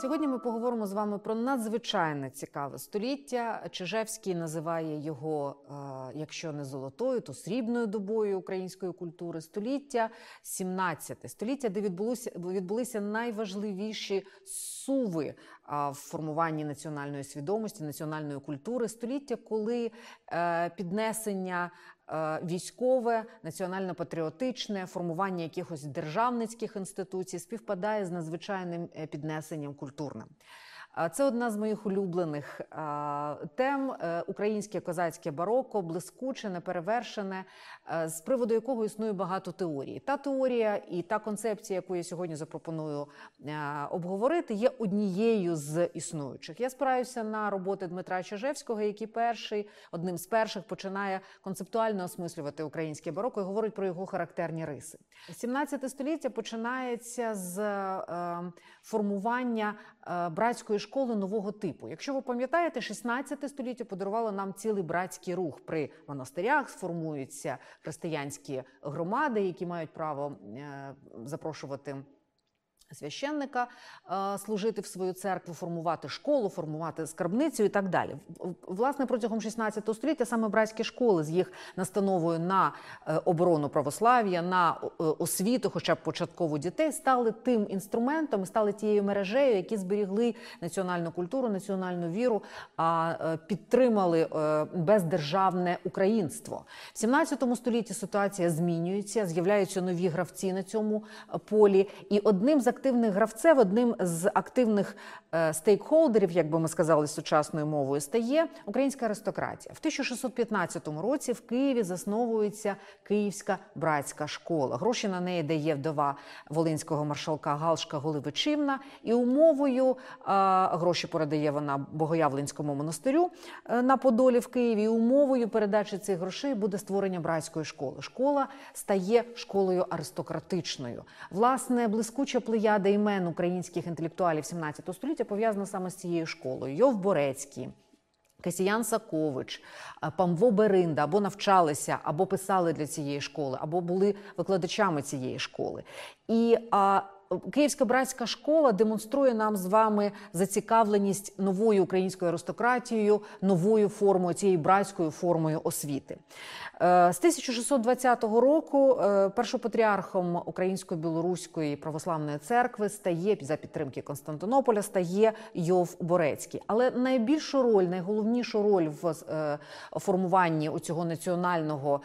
Сьогодні ми поговоримо з вами про надзвичайне цікаве століття. Чижевський називає його, е, якщо не золотою, то срібною добою української культури. Століття 17 століття, де відбулося відбулися найважливіші суви в формуванні національної свідомості, національної культури. Століття, коли е, піднесення. Е, Військове, національно-патріотичне формування якихось державницьких інституцій співпадає з надзвичайним е, піднесенням культурним. Це одна з моїх улюблених тем е, українське козацьке бароко, блискуче, неперевершене, е, з приводу якого існує багато теорій. Та теорія і та концепція, яку я сьогодні запропоную е, обговорити, є однією з існуючих. Я спираюся на роботи Дмитра Чижевського, який перший, одним з перших починає концептуально осмислювати українське бароко і говорить про його характерні риси. 17 століття починається з формування братської школи нового типу. Якщо ви пам'ятаєте, 16 століття подарувало нам цілий братський рух. При монастирях сформуються християнські громади, які мають право е, запрошувати. Священника е, служити в свою церкву, формувати школу, формувати скарбницю і так далі. Власне, протягом 16 століття саме братські школи з їх настановою на е, оборону православ'я, на е, освіту, хоча б початкову дітей, стали тим інструментом, стали тією мережею, які зберігли національну культуру, національну віру, а підтримали бездержавне українство. В 17 столітті ситуація змінюється, з'являються нові гравці на цьому полі. І одним з активних гравців, одним з активних е, стейкхолдерів, як би ми сказали сучасною мовою, стає українська аристократія. В 1615 році в Києві засновується Київська братська школа. Гроші на неї дає вдова волинського маршалка Галшка Голивичівна. І умовою е, гроші передає вона Богоявленському монастирю е, на Подолі в Києві. І умовою передачі цих грошей буде створення братської школи. Школа стає школою аристократичною. Власне, блискуча плеяда імен українських інтелектуалів 17 століття пов'язана саме з цією школою. Йов Борецький. Касіян Сакович, Памво Беринда або навчалися, або писали для цієї школи, або були викладачами цієї школи. І а, Київська братська школа демонструє нам з вами зацікавленість новою українською аристократією, новою формою цієї братською формою освіти. Е, З 1620 року е, першопатріархом Української білоруської православної церкви стає за підтримки Константинополя стає Йов Борецький. Але найбільшу роль, найголовнішу роль в е, формуванні у цього національного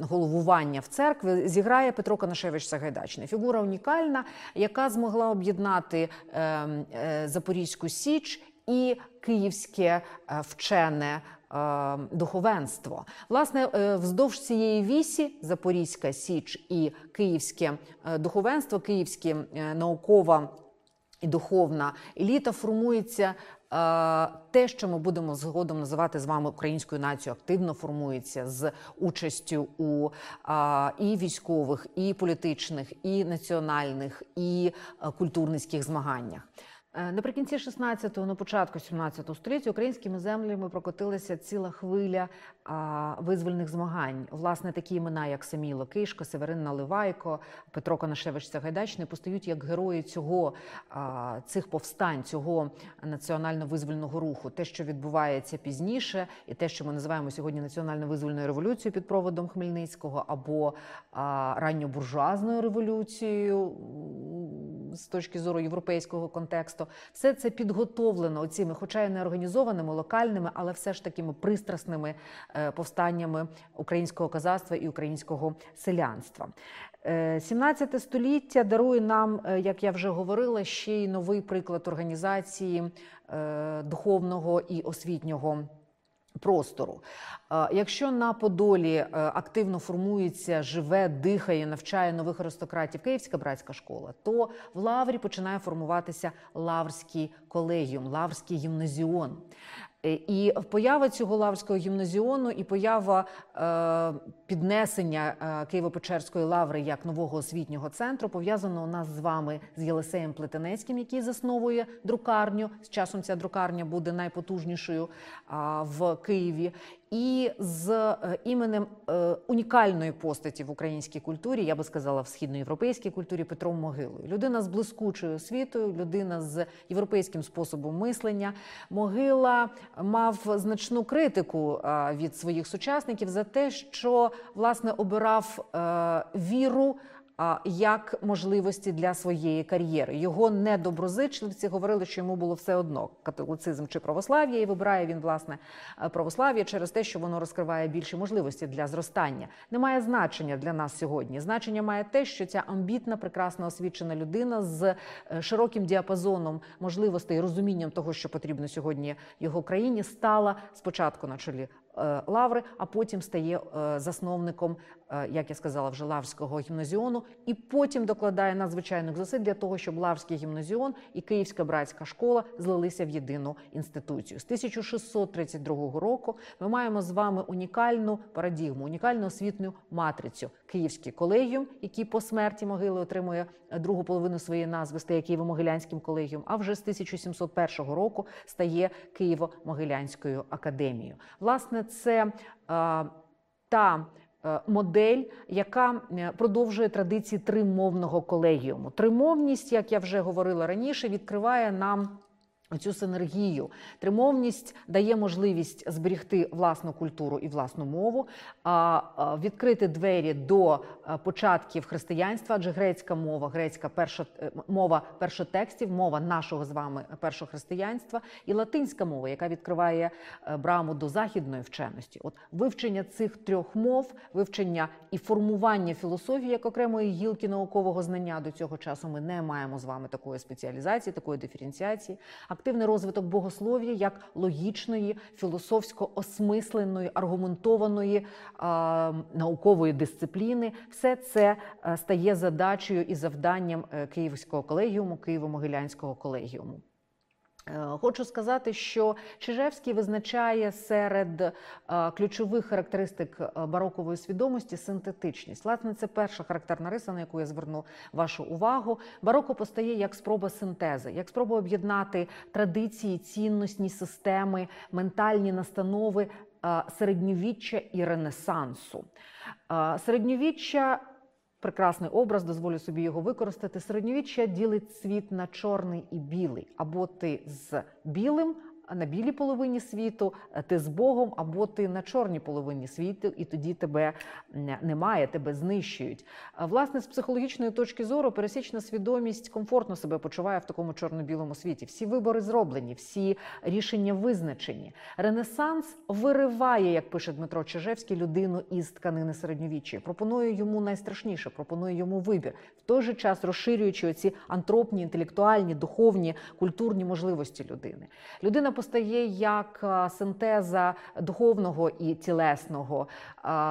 головування в церкві зіграє Петро Канашевич Сагайдачний. Фігура унікальна, яка змогла об'єднати е, е, Запорізьку Січ і київське е, вчене е, духовенство. Власне, вздовж цієї вісі Запорізька Січ і Київське духовенство, Київське наукова і духовна еліта формується. Е, Те, що ми будемо згодом називати з вами українською нацією, активно формується з участю у і військових, і політичних, і національних, і е, культурницьких змаганнях. Е, Наприкінці 16-го, на початку 17-го століття українськими землями прокотилася ціла хвиля а, визвольних змагань. Власне, такі імена, як Саміло Кишко, Северин Наливайко, Петро Конашевич Сагайдачний, постають як герої цього а, цих повстань, цього національно-визвольного руху. Те, що відбувається пізніше, і те, що ми називаємо сьогодні національно-визвольною революцією під проводом Хмельницького, або а, ранньобуржуазною революцією з точки зору європейського контексту, все це підготовлено цими, хоча й не організованими, локальними, але все ж такими пристрасними е, повстаннями українського казацтва і українського селянства. Е, 17 століття дарує нам, е, як я вже говорила, ще й новий приклад організації е, духовного і освітнього. Простору. Е, Якщо на Подолі е, активно формується, живе, дихає, навчає нових аристократів Київська братська школа, то в Лаврі починає формуватися Лаврський колегіум, Лаврський гімназіон. Е, І поява цього лаврського гімназіону і поява е, піднесення е, Києво-Печерської лаври як нового освітнього центру пов'язано у нас з вами з Єлисеєм Плетенецьким, який засновує друкарню. З часом ця друкарня буде найпотужнішою в Києві. І з е, іменем е, унікальної постаті в українській культурі, я би сказала, в східноєвропейській культурі Петром Могилою. Людина з блискучою освітою, людина з європейським способом мислення. Могила мав значну критику е, від своїх сучасників за те, що власне обирав віру як можливості для своєї кар'єри. Його недоброзичливці говорили, що йому було все одно католицизм чи православ'я, і вибирає він власне православ'я через те, що воно розкриває більші можливості для зростання. Немає значення для нас сьогодні. Значення має те, що ця амбітна, прекрасно освічена людина з е, широким діапазоном можливостей і розумінням того, що потрібно сьогодні його країні, стала спочатку на чолі Е, лаври, а потім стає е, засновником, е, як я сказала, вже Лаврського гімназіону, і потім докладає надзвичайних зусиль для того, щоб Лаврський гімназіон і Київська братська школа злилися в єдину інституцію. З 1632 року ми маємо з вами унікальну парадігму, унікальну освітню матрицю. Київський колегіум, який по смерті могили отримує другу половину своєї назви, стає Києво-Могилянським колегіум. А вже з 1701 року стає Києво-Могилянською академією. Власне, це е, та е, Модель, яка е, продовжує традиції тримовного колегіуму. Тримовність, як я вже говорила раніше, відкриває нам Цю синергію, тримовність дає можливість зберігти власну культуру і власну мову, відкрити двері до початків християнства, адже грецька мова, грецька перша е, мова першотекстів, мова нашого з вами першого християнства, і латинська мова, яка відкриває е, браму до західної вченості. От вивчення цих трьох мов, вивчення і формування філософії як окремої гілки наукового знання до цього часу ми не маємо з вами такої спеціалізації, такої диференціації активний розвиток богослов'я як логічної, філософсько осмисленої, аргументованої е, наукової дисципліни. Все це е, стає задачею і завданням е, Київського колегіуму, Києво-Могилянського колегіуму. Е, хочу сказати, що Чижевський визначає серед е, ключових характеристик е, барокової свідомості синтетичність. Власне, це перша характерна риса, на яку я зверну вашу увагу. Бароко постає як спроба синтези, як спроба об'єднати традиції, цінностні системи, ментальні настанови середньовіччя і ренесансу. Середньовіччя прекрасний образ, дозволю собі його використати. Середньовіччя ділить світ на чорний і білий. Або ти з білим, на білій половині світу, е, ти з Богом, або ти на чорній половині світу, і тоді тебе немає, тебе знищують. Власне, з психологічної точки зору, пересічна свідомість комфортно себе почуває в такому чорно-білому світі. Всі вибори зроблені, всі рішення визначені. Ренесанс вириває, як пише Дмитро Чижевський, людину із тканини середньовіччя. Пропонує йому найстрашніше, пропонує йому вибір, в той же час розширюючи оці антропні, інтелектуальні, духовні, культурні можливості людини. Людина постає як е, синтеза духовного і тілесного.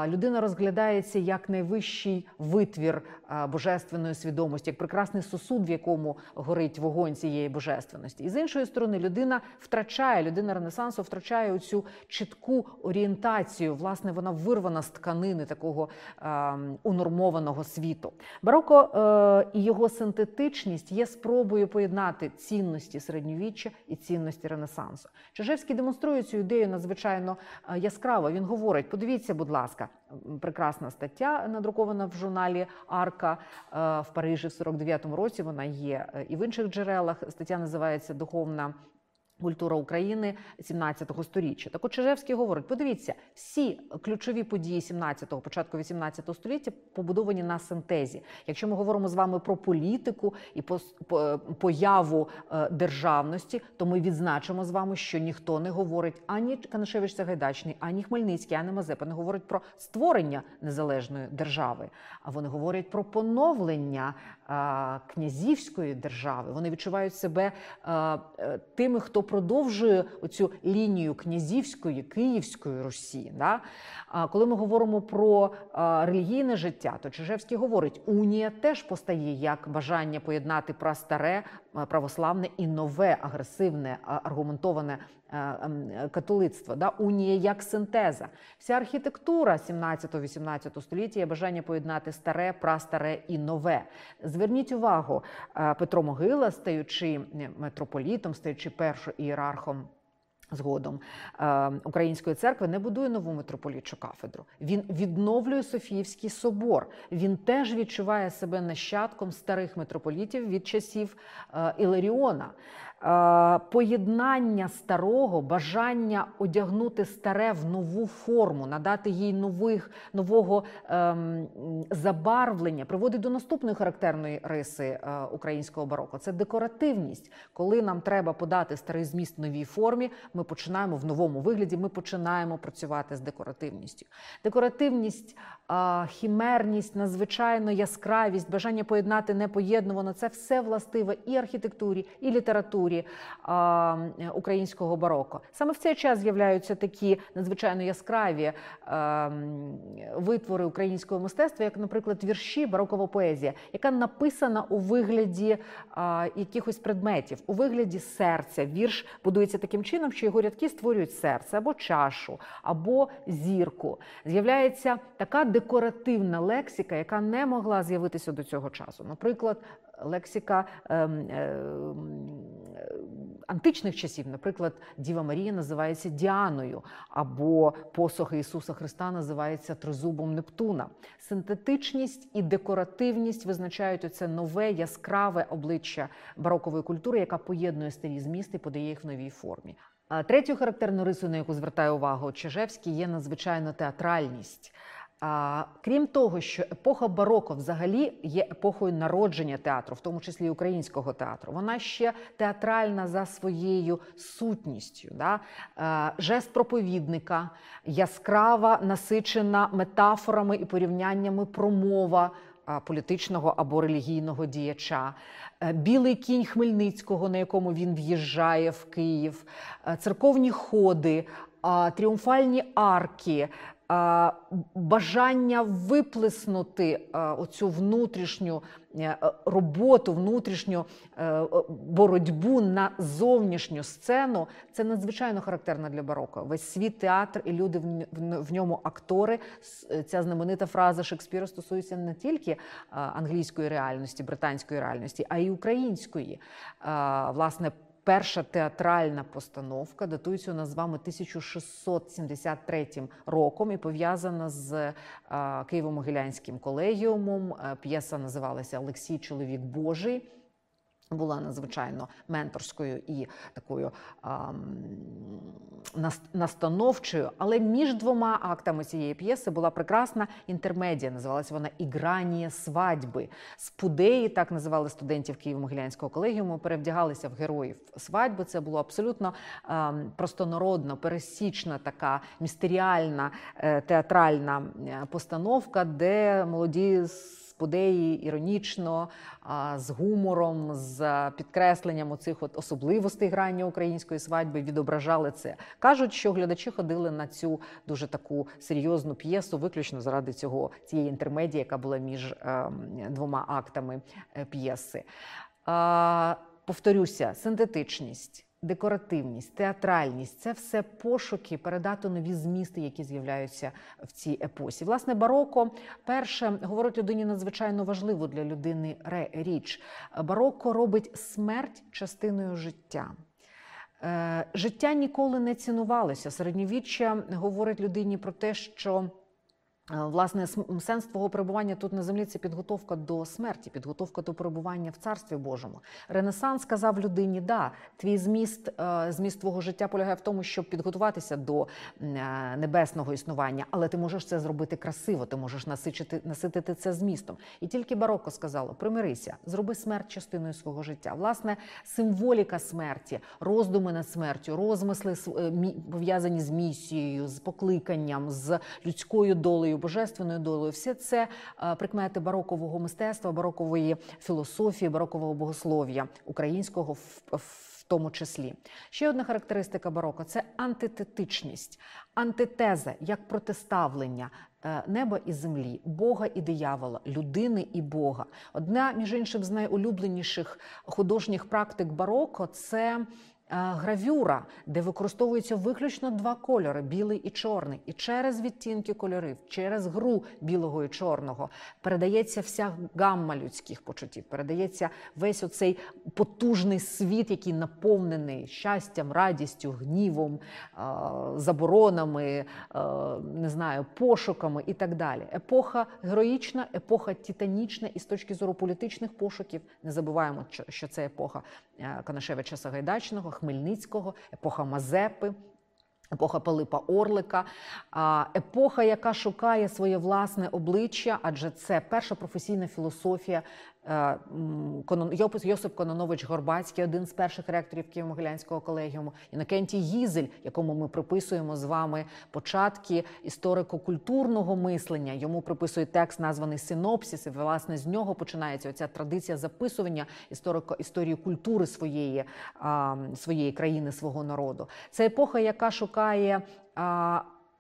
Людина розглядається як найвищий витвір е, божественної свідомості, як прекрасний сосуд, в якому горить вогонь цієї божественності. І з іншої сторони, людина втрачає, людина Ренесансу втрачає цю чітку орієнтацію. Власне, вона вирвана з тканини такого е, унормованого світу. Бароко е, і його синтетичність є спробою поєднати цінності середньовіччя і цінності Ренесансу ренесансу. Чижевський демонструє цю ідею надзвичайно е, яскраво. Він говорить: подивіться, будь ласка, прекрасна стаття надрукована в журналі Арка е, в Парижі в 49-му році. Вона є е, і в інших джерелах. Стаття називається Духовна Культура України 17-го сторіччя. Так Чижевський говорить: подивіться, всі ключові події 17-го, початку 18-го століття побудовані на синтезі. Якщо ми говоримо з вами про політику і по, по появу е, державності, то ми відзначимо з вами, що ніхто не говорить ані Канашевич Сагайдачний, ані Хмельницький, ані Мазепа не говорить про створення незалежної держави. А вони говорять про поновлення е, князівської держави. Вони відчувають себе е, тими, хто продовжує оцю лінію князівської київської Русі. Да? Коли ми говоримо про релігійне життя, то Чижевський говорить, унія теж постає як бажання поєднати прастаре, православне і нове агресивне аргументоване ем, католицтво. Да? Унія як синтеза. Вся архітектура 17-18 століття є бажання поєднати старе, прастаре і нове. Зверніть увагу, Петро Могила, стаючи митрополітом, стаючи першою ієрархом Згодом е, Української церкви не будує нову митрополітчу кафедру. Він відновлює Софіївський собор. Він теж відчуває себе нащадком старих митрополітів від часів е, Іларіона. Е, поєднання старого, бажання одягнути старе в нову форму, надати їй нових, нового ем, забарвлення, приводить до наступної характерної риси е, українського бароко. Це декоративність. Коли нам треба подати старий зміст в новій формі, ми починаємо в новому вигляді. Ми починаємо працювати з декоративністю. Декоративність, е, хімерність, надзвичайно яскравість, бажання поєднати непоєднувано це все властиве і архітектурі, і літературі культурі а, українського бароко. Саме в цей час з'являються такі надзвичайно яскраві а, витвори українського мистецтва, як, наприклад, вірші, барокова поезія, яка написана у вигляді а, якихось предметів, у вигляді серця. Вірш будується таким чином, що його рядки створюють серце або чашу, або зірку. З'являється така декоративна лексика, яка не могла з'явитися до цього часу. Наприклад, лексика. Е, е, античних часів, наприклад, Діва Марія називається Діаною, або посох Ісуса Христа називається тризубом Нептуна. Синтетичність і декоративність визначають оце нове яскраве обличчя барокової культури, яка поєднує старі змісти і подає їх в новій формі. Третю характерну рису, на яку звертає увагу Чижевський, є надзвичайно театральність. Крім того, що епоха бароко взагалі є епохою народження театру, в тому числі українського театру. Вона ще театральна за своєю сутністю. Да? Жест проповідника, яскрава, насичена метафорами і порівняннями промова. Політичного або релігійного діяча, е, білий кінь Хмельницького, на якому він в'їжджає в Київ, е, церковні ходи, тріумфальні арки, бажання виплеснути оцю внутрішню е, роботу, внутрішню е, боротьбу на зовнішню сцену, це надзвичайно характерно для бароко. Весь світ театр і люди в ньому актори. Ця знаменита фраза Шекспіра стосується не тільки англійської реальності, британської реальності, а й української. Власне, Перша театральна постановка датується у нас з вами 1673 роком і пов'язана з Києво-Могилянським колегіумом. Е, п'єса називалася Олексій Чоловік Божий була надзвичайно менторською і такою а, настановчою. Але між двома актами цієї п'єси була прекрасна інтермедія. Називалася вона Ігранія свадьби. Спудеї, так називали студентів Києво-Могилянського колегіуму, перевдягалися в героїв свадьби. Це було абсолютно а, простонародна, пересічна така містеріальна е, театральна е, постановка, де молоді сподеї іронічно, з гумором, з підкресленням оцих от особливостей грання української свадьби відображали це. Кажуть, що глядачі ходили на цю дуже таку серйозну п'єсу, виключно заради цього цієї інтермедії, яка була між ем, двома актами е, п'єси. Повторюся, синтетичність декоративність, театральність це все пошуки передати нові змісти, які з'являються в цій епосі. Власне, бароко перше говорить людині надзвичайно важливу для людини річ. Бароко робить смерть частиною життя. Е, життя ніколи не цінувалося. Середньовіччя говорить людині про те, що власне, сенс твого перебування тут на землі це підготовка до смерті, підготовка до перебування в царстві Божому. Ренесанс сказав людині: да, твій зміст, е, зміст твого життя полягає в тому, щоб підготуватися до е, небесного існування, але ти можеш це зробити красиво, ти можеш насичити, наситити це змістом. І тільки бароко сказало: примирися, зроби смерть частиною свого життя. Власне, символіка смерті, роздуми над смертю, розмисли пов'язані з місією, з покликанням, з людською долею долею, божественною долею, все це е, прикмети барокового мистецтва, барокової філософії, барокового богослов'я українського в тому числі. Ще одна характеристика бароко це антитетичність, антитеза як протиставлення. Е, неба і землі, Бога і диявола, людини і Бога. Одна, між іншим, з найулюбленіших художніх практик бароко це Гравюра, де використовуються виключно два кольори білий і чорний, і через відтінки кольорів, через гру білого і чорного передається вся гамма людських почуттів, передається весь оцей потужний світ, який наповнений щастям, радістю, гнівом, заборонами, не знаю, пошуками і так далі. Епоха героїчна, епоха титанічна, і з точки зору політичних пошуків не забуваємо, що це епоха е, Канашевича Сагайдачного. Хмельницького, епоха Мазепи. Епоха Пилипа Орлика, епоха, яка шукає своє власне обличчя, адже це перша професійна філософія Йосип Кононович Горбацький, один з перших ректорів Києво-Могилянського колегіуму, Інокентій Гізель, якому ми приписуємо з вами початки історико-культурного мислення. Йому приписує текст, названий Синопсіс. і Власне з нього починається оця традиція записування історико історії культури своєї, своєї країни, свого народу. Це епоха, яка шукає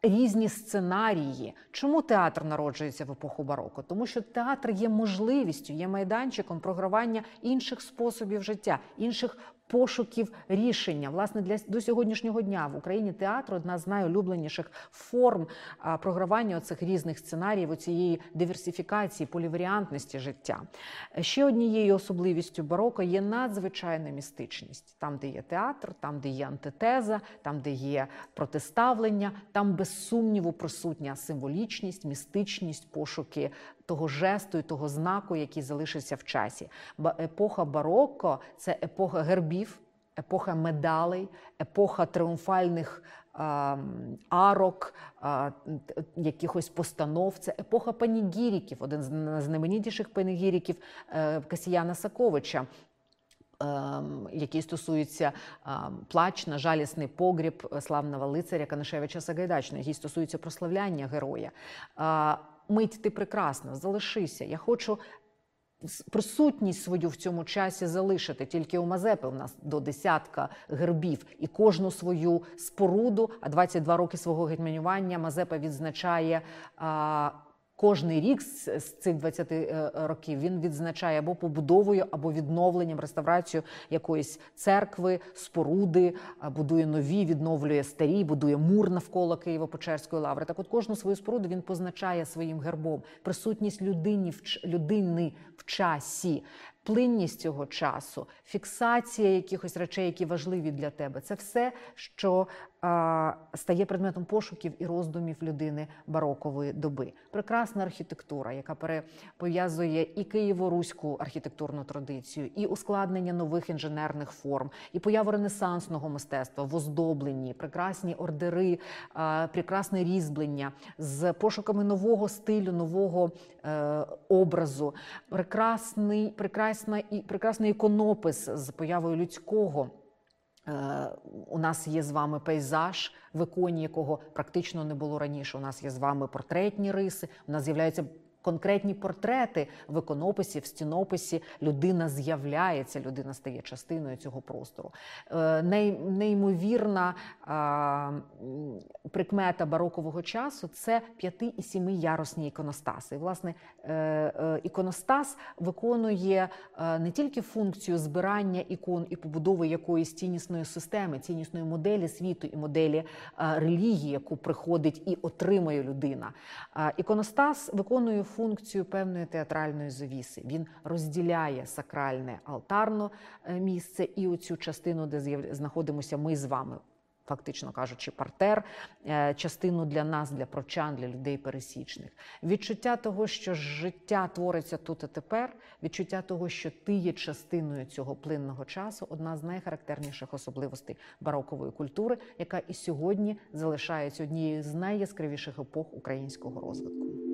різні сценарії. Чому театр народжується в епоху бароко? Тому що театр є можливістю, є майданчиком програвання інших способів життя, інших пошуків рішення. Власне, для до сьогоднішнього дня в Україні театр одна з найулюбленіших форм програвання оцих різних сценаріїв, цієї диверсифікації, поліваріантності життя. Ще однією особливістю бароко є надзвичайна містичність, там, де є театр, там, де є антитеза, там, де є протиставлення, там без сумніву присутня символічність, містичність, пошуки того жесту і того знаку, який залишився в часі. Епоха бароко це епоха гербів, епоха медалей, епоха тріумфальних. Арок, якихось постанов, це епоха панігіріків, один з знаменитіших панігіріків е, Касіяна Саковича, ем, який стосується плач на жалісний погріб славного лицаря Канашевича Сагайдачного, який стосується прославляння героя мить ти прекрасна, залишися. Я хочу присутність свою в цьому часі залишити. Тільки у Мазепи в нас до десятка гербів і кожну свою споруду. А 22 роки свого гетьманювання Мазепа відзначає. А, Кожний рік з цих 20 е, років він відзначає або побудовою, або відновленням реставрацією якоїсь церкви, споруди, будує нові, відновлює старі, будує мур навколо Києво-Печерської лаври. Так, от кожну свою споруду він позначає своїм гербом присутність людині в людини в часі, плинність цього часу, фіксація якихось речей, які важливі для тебе. Це все, що а, стає предметом пошуків і роздумів людини барокової доби. Прекрасна архітектура, яка пов'язує і києво-руську архітектурну традицію, і ускладнення нових інженерних форм, і появу ренесансного мистецтва в оздобленні, прекрасні ордери, а, прекрасне різьблення з пошуками нового стилю, нового е, образу, прекрасний прекрасний прекрасна і прекрасний іконопис з появою людського. Е, у нас є з вами пейзаж, в іконі якого практично не було раніше. У нас є з вами портретні риси. У нас з'являються конкретні портрети в іконописі, в стінописі. Людина з'являється, людина стає частиною цього простору. Е, неймовірна прикмета барокового часу це п'яти і сіми ярусні іконостаси. І, власне, е, е, іконостас виконує не тільки функцію збирання ікон і побудови якоїсь ціннісної системи, ціннісної моделі світу і моделі релігії, яку приходить і отримує людина. Іконостас виконує функцію певної театральної завіси. Він розділяє сакральне алтарне місце і оцю частину, де знаходимося ми з вами. Фактично кажучи, партер, е, частину для нас, для прочан, для людей пересічних. Відчуття того, що життя твориться тут і тепер, відчуття того, що ти є частиною цього плинного часу одна з найхарактерніших особливостей барокової культури, яка і сьогодні залишається однією з найяскравіших епох українського розвитку.